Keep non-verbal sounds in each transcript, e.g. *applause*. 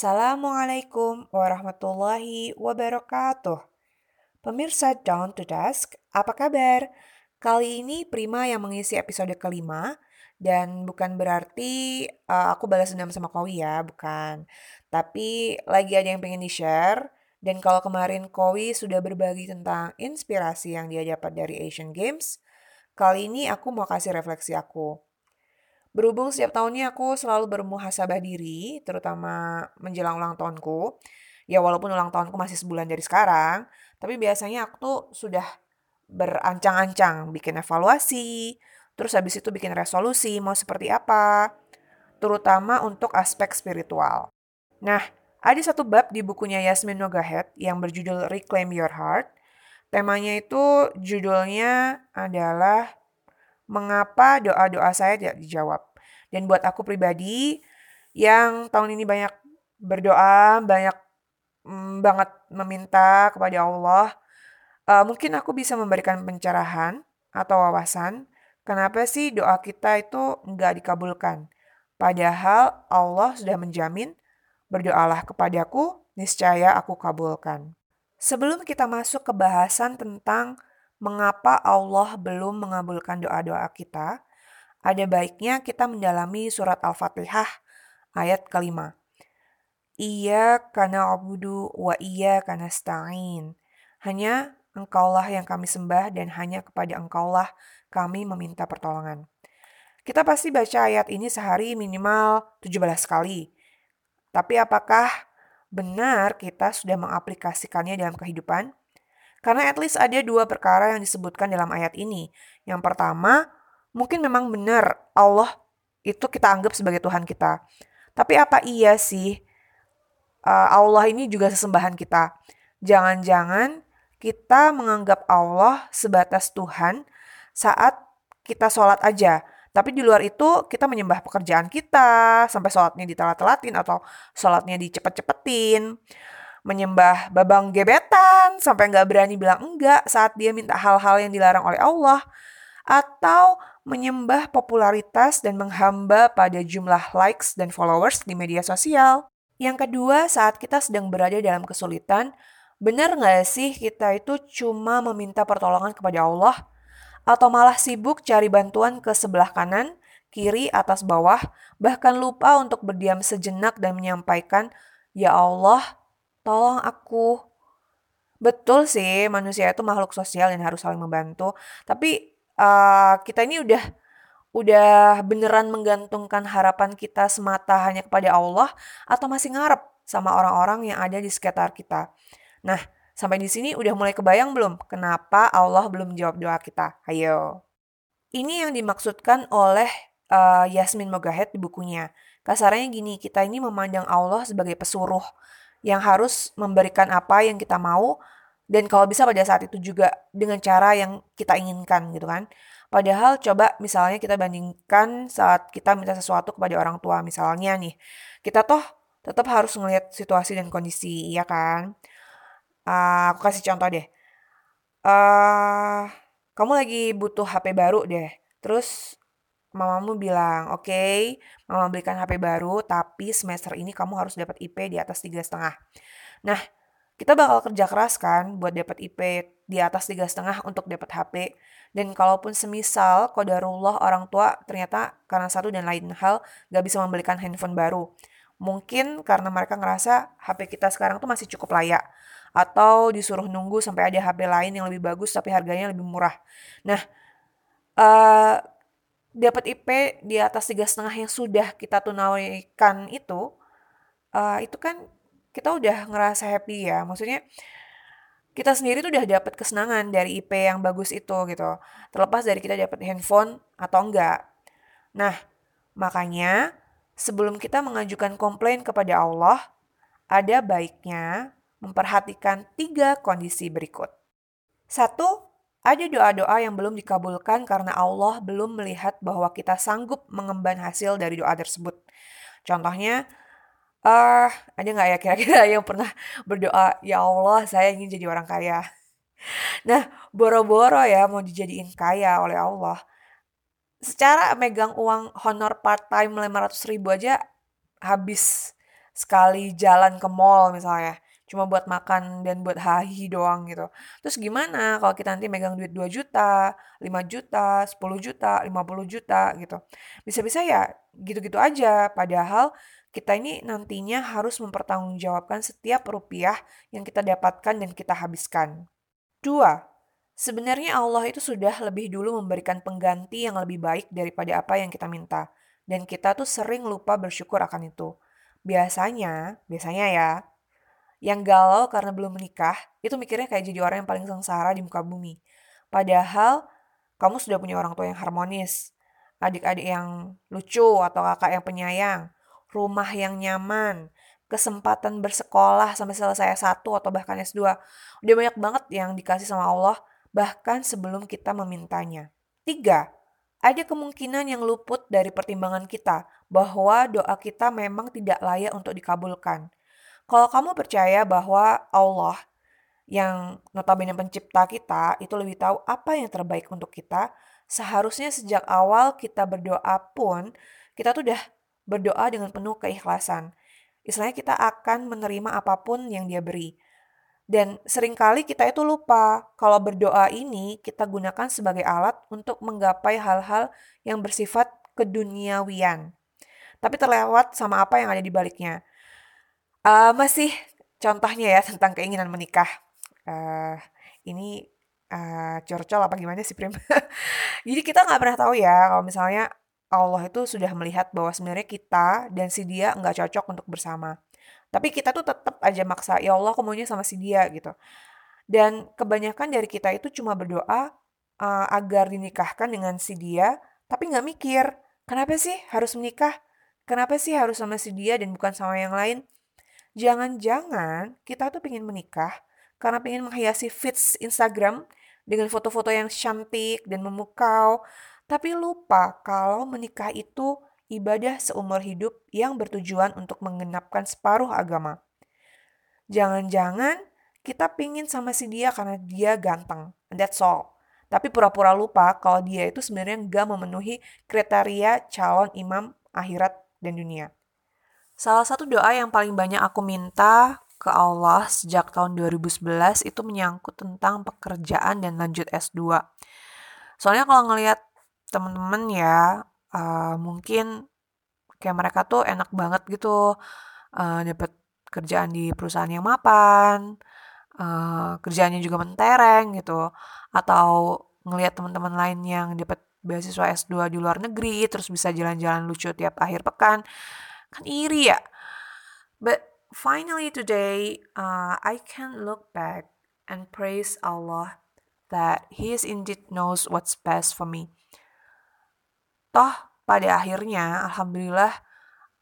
Assalamualaikum warahmatullahi wabarakatuh. Pemirsa Down to Dusk, apa kabar? Kali ini Prima yang mengisi episode kelima dan bukan berarti uh, aku balas dendam sama Kowi ya, bukan. Tapi lagi ada yang pengen di-share dan kalau kemarin Kowi sudah berbagi tentang inspirasi yang dia dapat dari Asian Games, kali ini aku mau kasih refleksi aku. Berhubung setiap tahunnya aku selalu bermuhasabah diri, terutama menjelang ulang tahunku. Ya walaupun ulang tahunku masih sebulan dari sekarang, tapi biasanya aku tuh sudah berancang-ancang bikin evaluasi, terus habis itu bikin resolusi mau seperti apa, terutama untuk aspek spiritual. Nah, ada satu bab di bukunya Yasmin Nogahed yang berjudul Reclaim Your Heart. Temanya itu judulnya adalah mengapa doa-doa saya tidak dijawab. Dan buat aku pribadi yang tahun ini banyak berdoa, banyak mm, banget meminta kepada Allah, uh, mungkin aku bisa memberikan pencerahan atau wawasan kenapa sih doa kita itu nggak dikabulkan. Padahal Allah sudah menjamin berdoalah kepadaku, niscaya aku kabulkan. Sebelum kita masuk ke bahasan tentang mengapa Allah belum mengabulkan doa-doa kita, ada baiknya kita mendalami surat Al-Fatihah ayat kelima. Iya karena abudu wa iya karena stain. Hanya engkaulah yang kami sembah dan hanya kepada engkaulah kami meminta pertolongan. Kita pasti baca ayat ini sehari minimal 17 kali. Tapi apakah benar kita sudah mengaplikasikannya dalam kehidupan? Karena at least ada dua perkara yang disebutkan dalam ayat ini. Yang pertama, mungkin memang benar Allah itu kita anggap sebagai Tuhan kita. Tapi apa iya sih uh, Allah ini juga sesembahan kita? Jangan-jangan kita menganggap Allah sebatas Tuhan saat kita sholat aja. Tapi di luar itu kita menyembah pekerjaan kita sampai sholatnya ditelat-telatin atau sholatnya dicepet-cepetin menyembah babang gebetan sampai nggak berani bilang enggak saat dia minta hal-hal yang dilarang oleh Allah atau menyembah popularitas dan menghamba pada jumlah likes dan followers di media sosial. Yang kedua, saat kita sedang berada dalam kesulitan, benar nggak sih kita itu cuma meminta pertolongan kepada Allah? Atau malah sibuk cari bantuan ke sebelah kanan, kiri, atas, bawah, bahkan lupa untuk berdiam sejenak dan menyampaikan, Ya Allah, tolong aku. Betul sih, manusia itu makhluk sosial yang harus saling membantu. Tapi uh, kita ini udah udah beneran menggantungkan harapan kita semata hanya kepada Allah atau masih ngarep sama orang-orang yang ada di sekitar kita. Nah, sampai di sini udah mulai kebayang belum kenapa Allah belum jawab doa kita? Ayo. Ini yang dimaksudkan oleh uh, Yasmin Mogahed di bukunya. Kasarnya gini, kita ini memandang Allah sebagai pesuruh yang harus memberikan apa yang kita mau dan kalau bisa pada saat itu juga dengan cara yang kita inginkan gitu kan. Padahal coba misalnya kita bandingkan saat kita minta sesuatu kepada orang tua misalnya nih. Kita toh tetap harus ngelihat situasi dan kondisi, ya kan? Uh, aku kasih contoh deh. Uh, kamu lagi butuh HP baru deh. Terus mamamu bilang, oke, okay, mama belikan HP baru, tapi semester ini kamu harus dapat IP di atas tiga setengah. Nah, kita bakal kerja keras kan buat dapat IP di atas tiga setengah untuk dapat HP. Dan kalaupun semisal kodarullah orang tua ternyata karena satu dan lain hal gak bisa membelikan handphone baru. Mungkin karena mereka ngerasa HP kita sekarang tuh masih cukup layak. Atau disuruh nunggu sampai ada HP lain yang lebih bagus tapi harganya lebih murah. Nah, uh, dapat IP di atas tiga setengah yang sudah kita tunaikan itu, uh, itu kan kita udah ngerasa happy ya. Maksudnya kita sendiri tuh udah dapat kesenangan dari IP yang bagus itu gitu. Terlepas dari kita dapat handphone atau enggak. Nah, makanya sebelum kita mengajukan komplain kepada Allah, ada baiknya memperhatikan tiga kondisi berikut. Satu, ada doa-doa yang belum dikabulkan karena Allah belum melihat bahwa kita sanggup mengemban hasil dari doa tersebut. Contohnya, uh, ada nggak ya kira-kira *laughs* yang pernah berdoa, ya Allah saya ingin jadi orang kaya. Nah, boro-boro ya mau dijadiin kaya oleh Allah. Secara megang uang honor part-time 500 ribu aja habis sekali jalan ke mall misalnya cuma buat makan dan buat hahi doang gitu. Terus gimana kalau kita nanti megang duit 2 juta, 5 juta, 10 juta, 50 juta gitu. Bisa-bisa ya gitu-gitu aja. Padahal kita ini nantinya harus mempertanggungjawabkan setiap rupiah yang kita dapatkan dan kita habiskan. Dua, sebenarnya Allah itu sudah lebih dulu memberikan pengganti yang lebih baik daripada apa yang kita minta. Dan kita tuh sering lupa bersyukur akan itu. Biasanya, biasanya ya, yang galau karena belum menikah, itu mikirnya kayak jadi orang yang paling sengsara di muka bumi. Padahal kamu sudah punya orang tua yang harmonis, adik-adik yang lucu atau kakak yang penyayang, rumah yang nyaman, kesempatan bersekolah sampai selesai S1 atau bahkan S2. Udah banyak banget yang dikasih sama Allah bahkan sebelum kita memintanya. Tiga, ada kemungkinan yang luput dari pertimbangan kita bahwa doa kita memang tidak layak untuk dikabulkan. Kalau kamu percaya bahwa Allah yang notabene pencipta kita itu lebih tahu apa yang terbaik untuk kita, seharusnya sejak awal kita berdoa pun kita tuh udah berdoa dengan penuh keikhlasan. Istilahnya kita akan menerima apa pun yang dia beri. Dan sering kali kita itu lupa kalau berdoa ini kita gunakan sebagai alat untuk menggapai hal-hal yang bersifat keduniawian. Tapi terlewat sama apa yang ada di baliknya. Uh, masih contohnya ya tentang keinginan menikah. Uh, ini uh, curcol apa gimana sih Prim? *laughs* Jadi kita nggak pernah tahu ya kalau misalnya Allah itu sudah melihat bahwa sebenarnya kita dan si dia nggak cocok untuk bersama. Tapi kita tuh tetap aja maksa, ya Allah aku maunya sama si dia gitu. Dan kebanyakan dari kita itu cuma berdoa uh, agar dinikahkan dengan si dia, tapi nggak mikir, kenapa sih harus menikah? Kenapa sih harus sama si dia dan bukan sama yang lain? Jangan-jangan kita tuh pengen menikah karena pengen menghiasi feeds Instagram dengan foto-foto yang cantik dan memukau, tapi lupa kalau menikah itu ibadah seumur hidup yang bertujuan untuk mengenapkan separuh agama. Jangan-jangan kita pingin sama si dia karena dia ganteng, that's all. Tapi pura-pura lupa kalau dia itu sebenarnya nggak memenuhi kriteria calon imam akhirat dan dunia. Salah satu doa yang paling banyak aku minta ke Allah sejak tahun 2011 itu menyangkut tentang pekerjaan dan lanjut S2. Soalnya kalau ngelihat temen-temen ya, uh, mungkin kayak mereka tuh enak banget gitu uh, dapet kerjaan di perusahaan yang mapan, uh, kerjaannya juga mentereng gitu, atau ngelihat teman-teman lain yang dapat beasiswa S2 di luar negeri, terus bisa jalan-jalan lucu tiap akhir pekan kan iri ya. But finally today uh, I can look back and praise Allah that He is indeed knows what's best for me. Toh pada akhirnya alhamdulillah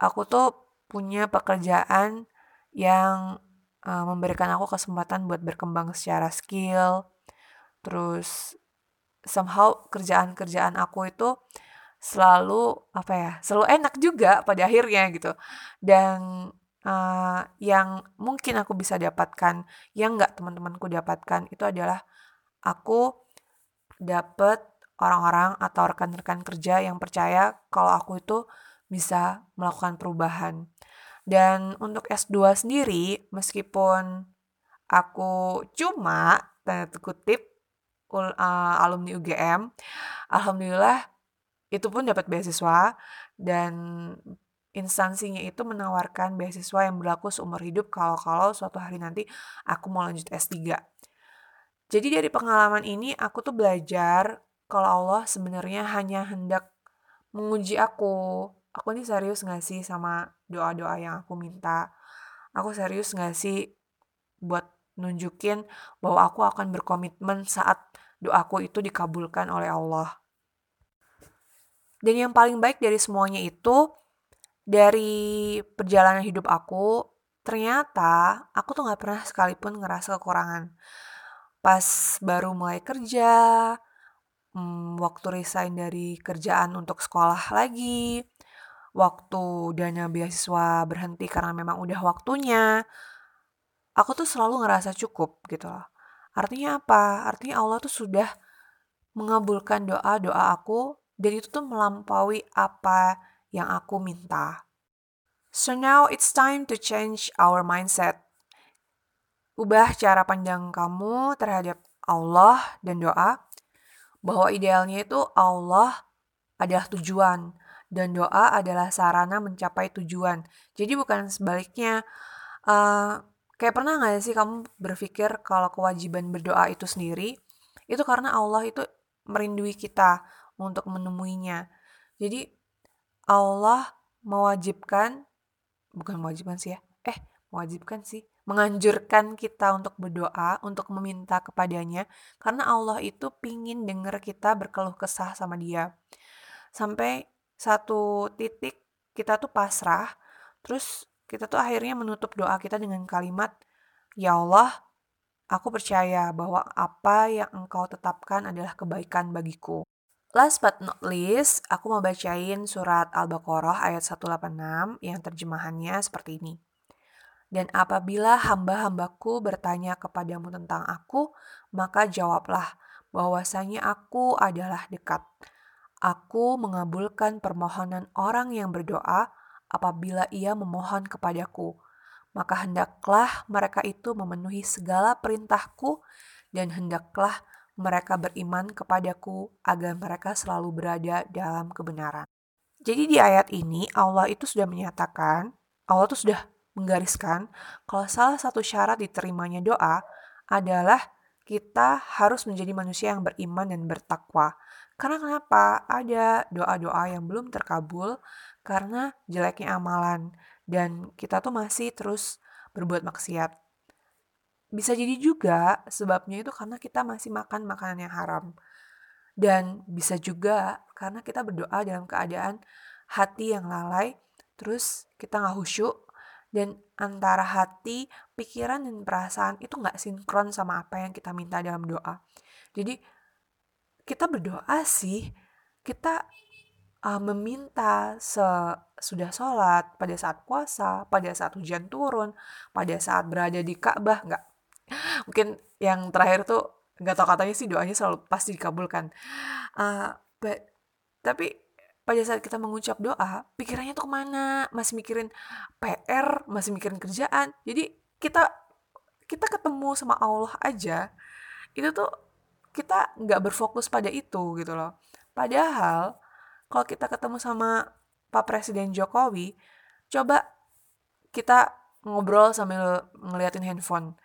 aku tuh punya pekerjaan yang uh, memberikan aku kesempatan buat berkembang secara skill. Terus somehow kerjaan-kerjaan aku itu selalu apa ya selalu enak juga pada akhirnya gitu. Dan uh, yang mungkin aku bisa dapatkan yang nggak teman-temanku dapatkan itu adalah aku dapet orang-orang atau rekan-rekan kerja yang percaya kalau aku itu bisa melakukan perubahan. Dan untuk S2 sendiri meskipun aku cuma tanda kutip uh, alumni UGM alhamdulillah itu pun dapat beasiswa dan instansinya itu menawarkan beasiswa yang berlaku seumur hidup kalau-kalau suatu hari nanti aku mau lanjut S3. Jadi dari pengalaman ini aku tuh belajar kalau Allah sebenarnya hanya hendak menguji aku. Aku ini serius gak sih sama doa-doa yang aku minta? Aku serius gak sih buat nunjukin bahwa aku akan berkomitmen saat doaku itu dikabulkan oleh Allah. Dan yang paling baik dari semuanya itu dari perjalanan hidup aku, ternyata aku tuh gak pernah sekalipun ngerasa kekurangan. Pas baru mulai kerja, hmm, waktu resign dari kerjaan untuk sekolah lagi, waktu dana beasiswa berhenti karena memang udah waktunya, aku tuh selalu ngerasa cukup gitu loh. Artinya apa? Artinya Allah tuh sudah mengabulkan doa-doa aku dan itu tuh melampaui apa yang aku minta. So now it's time to change our mindset. Ubah cara pandang kamu terhadap Allah dan doa, bahwa idealnya itu Allah adalah tujuan, dan doa adalah sarana mencapai tujuan. Jadi bukan sebaliknya. Uh, kayak pernah nggak sih kamu berpikir kalau kewajiban berdoa itu sendiri, itu karena Allah itu merindui kita untuk menemuinya. Jadi Allah mewajibkan, bukan mewajibkan sih ya, eh mewajibkan sih, menganjurkan kita untuk berdoa, untuk meminta kepadanya, karena Allah itu pingin denger kita berkeluh kesah sama dia. Sampai satu titik kita tuh pasrah, terus kita tuh akhirnya menutup doa kita dengan kalimat, Ya Allah, aku percaya bahwa apa yang engkau tetapkan adalah kebaikan bagiku. Last but not least, aku mau bacain surat Al-Baqarah ayat 186 yang terjemahannya seperti ini. Dan apabila hamba-hambaku bertanya kepadamu tentang aku, maka jawablah bahwasanya aku adalah dekat. Aku mengabulkan permohonan orang yang berdoa apabila ia memohon kepadaku. Maka hendaklah mereka itu memenuhi segala perintahku dan hendaklah mereka beriman kepadaku agar mereka selalu berada dalam kebenaran. Jadi di ayat ini Allah itu sudah menyatakan, Allah itu sudah menggariskan kalau salah satu syarat diterimanya doa adalah kita harus menjadi manusia yang beriman dan bertakwa. Karena kenapa? Ada doa-doa yang belum terkabul karena jeleknya amalan dan kita tuh masih terus berbuat maksiat. Bisa jadi juga sebabnya itu karena kita masih makan makanan yang haram. Dan bisa juga karena kita berdoa dalam keadaan hati yang lalai, terus kita nggak khusyuk, dan antara hati, pikiran, dan perasaan itu nggak sinkron sama apa yang kita minta dalam doa. Jadi kita berdoa sih, kita uh, meminta sudah sholat, pada saat puasa, pada saat hujan turun, pada saat berada di Ka'bah, nggak. Mungkin yang terakhir tuh nggak tahu katanya sih doanya selalu pasti dikabulkan. Uh, but, tapi pada saat kita mengucap doa, pikirannya tuh ke mana? Masih mikirin PR, masih mikirin kerjaan. Jadi kita kita ketemu sama Allah aja, itu tuh kita nggak berfokus pada itu gitu loh. Padahal kalau kita ketemu sama Pak Presiden Jokowi, coba kita ngobrol sambil ngeliatin handphone.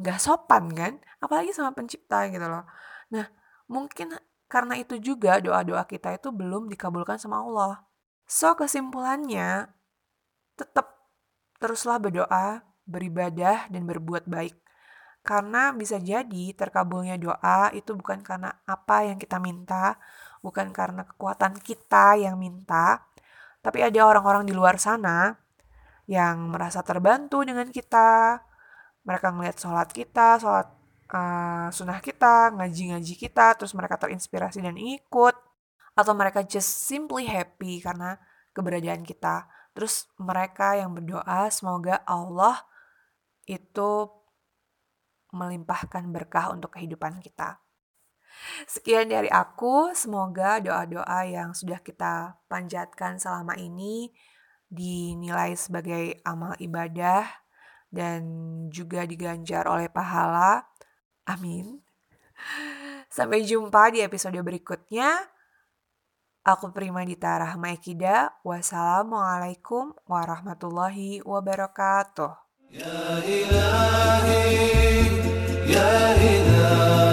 Nggak sopan kan? Apalagi sama pencipta gitu loh. Nah, mungkin karena itu juga doa-doa kita itu belum dikabulkan sama Allah. So, kesimpulannya, tetap teruslah berdoa, beribadah, dan berbuat baik. Karena bisa jadi terkabulnya doa itu bukan karena apa yang kita minta, bukan karena kekuatan kita yang minta, tapi ada orang-orang di luar sana yang merasa terbantu dengan kita. Mereka ngeliat sholat kita, sholat uh, sunnah kita, ngaji-ngaji kita, terus mereka terinspirasi dan ikut. Atau mereka just simply happy karena keberadaan kita. Terus mereka yang berdoa semoga Allah itu melimpahkan berkah untuk kehidupan kita. Sekian dari aku, semoga doa-doa yang sudah kita panjatkan selama ini dinilai sebagai amal ibadah dan juga diganjar oleh pahala. Amin. *laughs* Sampai jumpa di episode berikutnya. Aku Prima Dita Rahma Ekida. Wassalamualaikum warahmatullahi wabarakatuh. Ya ilahi, ya ilahi.